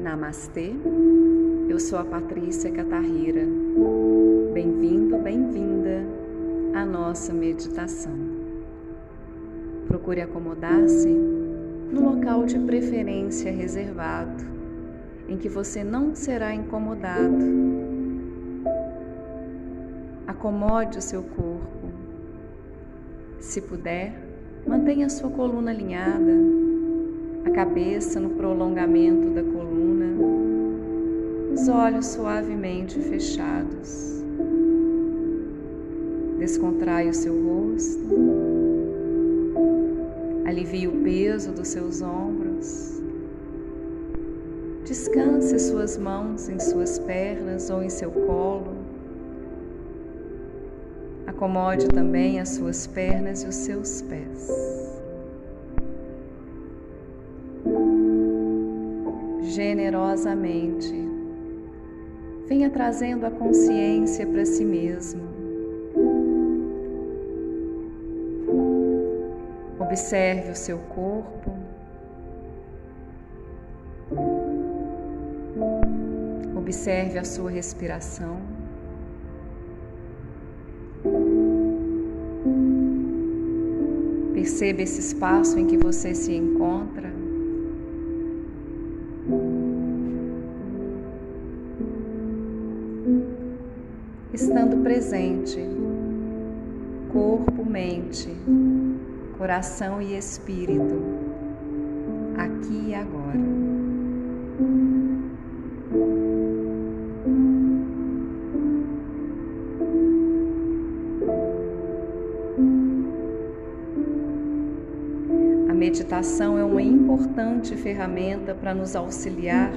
Namastê, eu sou a Patrícia Catarrira. Bem-vindo, bem-vinda à nossa meditação. Procure acomodar-se no local de preferência reservado, em que você não será incomodado. Acomode o seu corpo. Se puder, mantenha a sua coluna alinhada, a cabeça no prolongamento da coluna, os olhos suavemente fechados. Descontrai o seu rosto, alivie o peso dos seus ombros. Descanse suas mãos em suas pernas ou em seu colo. Acomode também as suas pernas e os seus pés. Generosamente, venha trazendo a consciência para si mesmo. Observe o seu corpo. Observe a sua respiração. Perceba esse espaço em que você se encontra. Estando presente, corpo, mente, coração e espírito, aqui e agora. meditação é uma importante ferramenta para nos auxiliar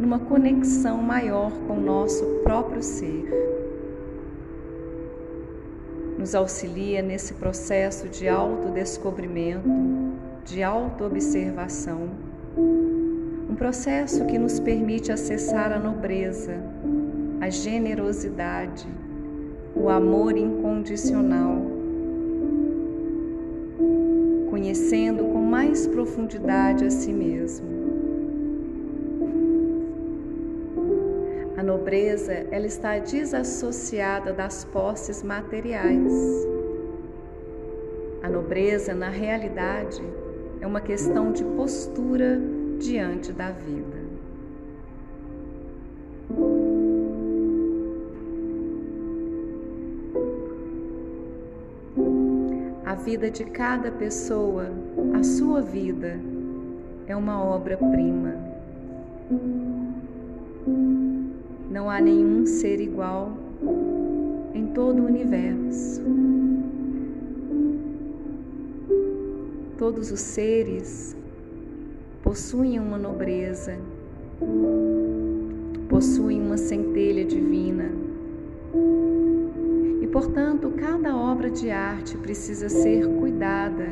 numa conexão maior com o nosso próprio ser. Nos auxilia nesse processo de autodescobrimento, de autoobservação, um processo que nos permite acessar a nobreza, a generosidade, o amor incondicional conhecendo com mais profundidade a si mesmo. Nobreza, ela está desassociada das posses materiais. A nobreza, na realidade, é uma questão de postura diante da vida. vida de cada pessoa, a sua vida, é uma obra-prima. Não há nenhum ser igual em todo o universo. Todos os seres possuem uma nobreza, possuem uma centelha divina Portanto, cada obra de arte precisa ser cuidada,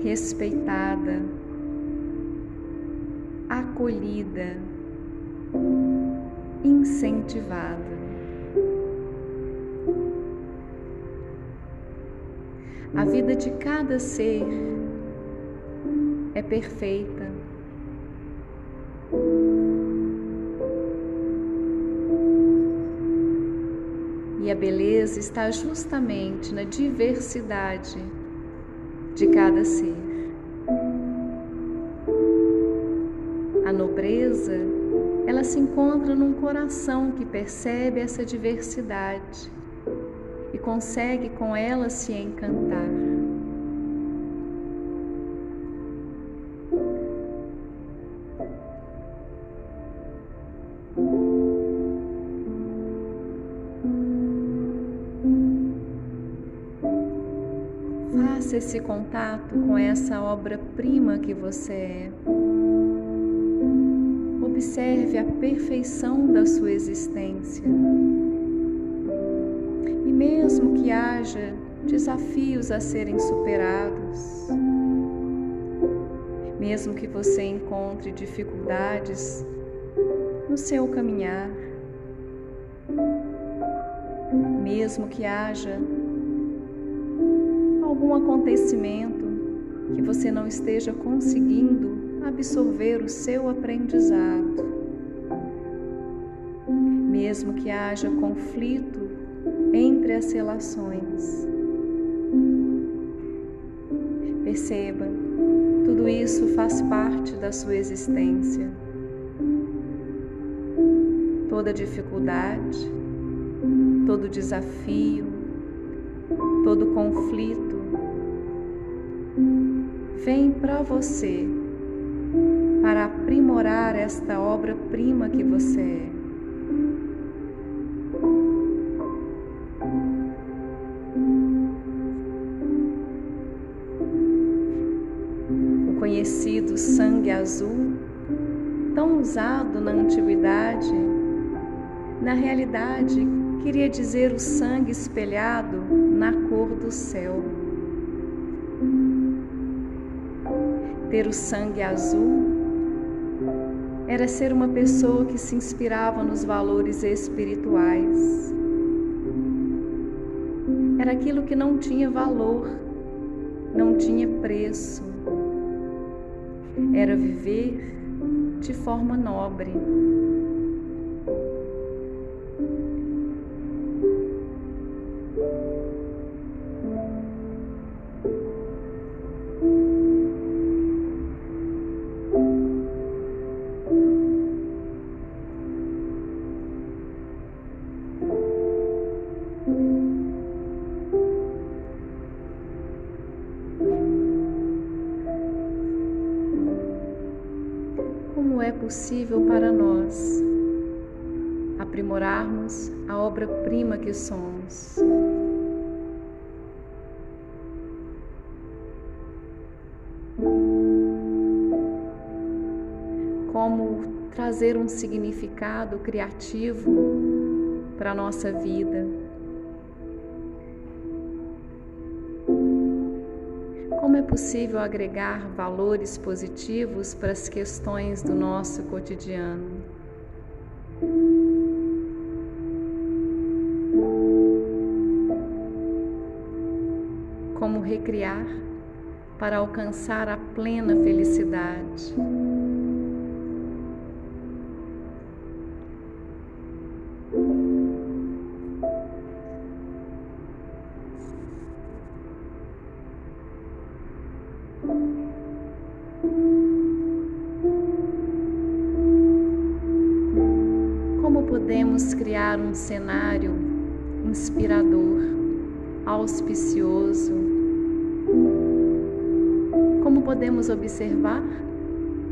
respeitada, acolhida, incentivada. A vida de cada ser é perfeita. E a beleza está justamente na diversidade de cada ser. A nobreza, ela se encontra num coração que percebe essa diversidade e consegue com ela se encantar. Faça esse contato com essa obra-prima que você é. Observe a perfeição da sua existência. E mesmo que haja desafios a serem superados, mesmo que você encontre dificuldades no seu caminhar, mesmo que haja algum acontecimento que você não esteja conseguindo absorver o seu aprendizado. Mesmo que haja conflito entre as relações. Perceba, tudo isso faz parte da sua existência. Toda dificuldade, todo desafio, todo conflito vem para você para aprimorar esta obra-prima que você é. O conhecido sangue azul, tão usado na antiguidade, na realidade queria dizer o sangue espelhado na cor do céu. Ter o sangue azul era ser uma pessoa que se inspirava nos valores espirituais. Era aquilo que não tinha valor, não tinha preço. Era viver de forma nobre. É possível para nós aprimorarmos a obra-prima que somos. Como trazer um significado criativo para a nossa vida. Como é possível agregar valores positivos para as questões do nosso cotidiano? Como recriar para alcançar a plena felicidade? Criar um cenário inspirador, auspicioso? Como podemos observar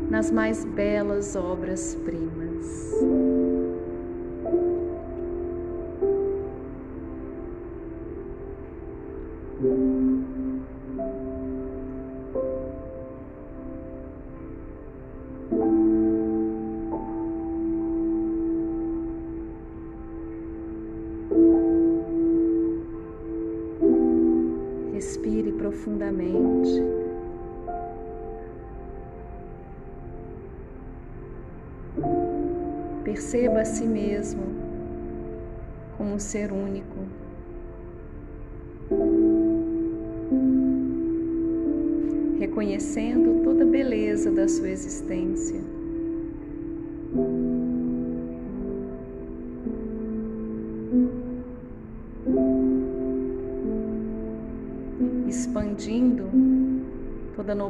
nas mais belas obras-primas? Profundamente. Perceba a si mesmo como um ser único. Reconhecendo toda a beleza da sua existência.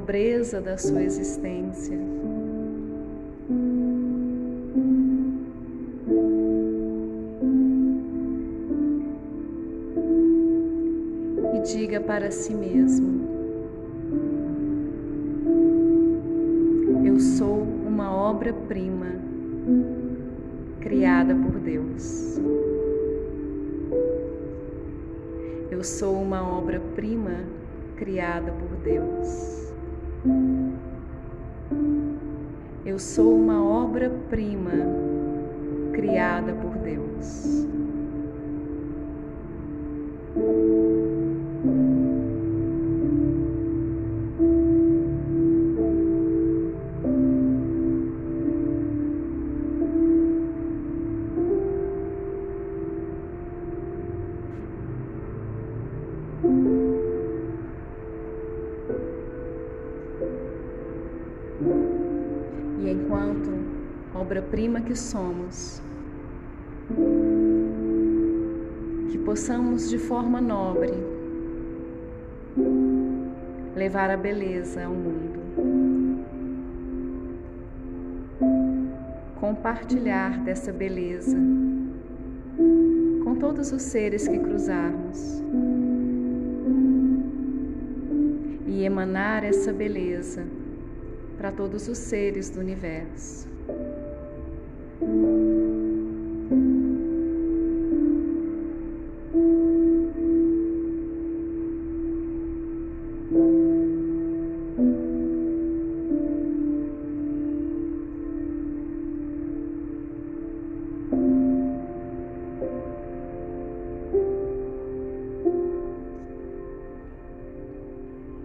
Toda a nobreza da sua existência. E diga para si mesmo: Eu sou uma obra-prima criada por Deus. Eu sou uma obra-prima criada por Deus. Eu sou uma obra-prima criada por Deus. Obra-prima que somos, que possamos de forma nobre levar a beleza ao mundo, compartilhar dessa beleza com todos os seres que cruzarmos. E emanar essa beleza para todos os seres do universo. thank mm -hmm.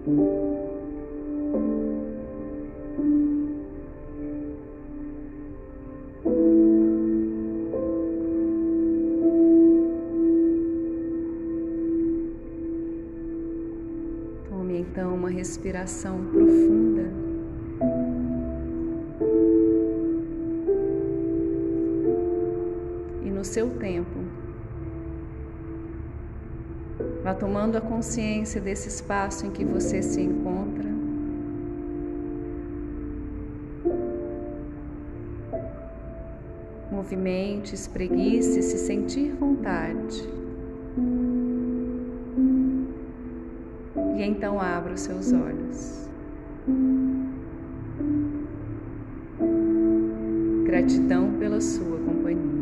you respiração profunda. E no seu tempo, vá tomando a consciência desse espaço em que você se encontra. Movimente, espreguice se sentir vontade. Então abra os seus olhos. Gratidão pela sua companhia.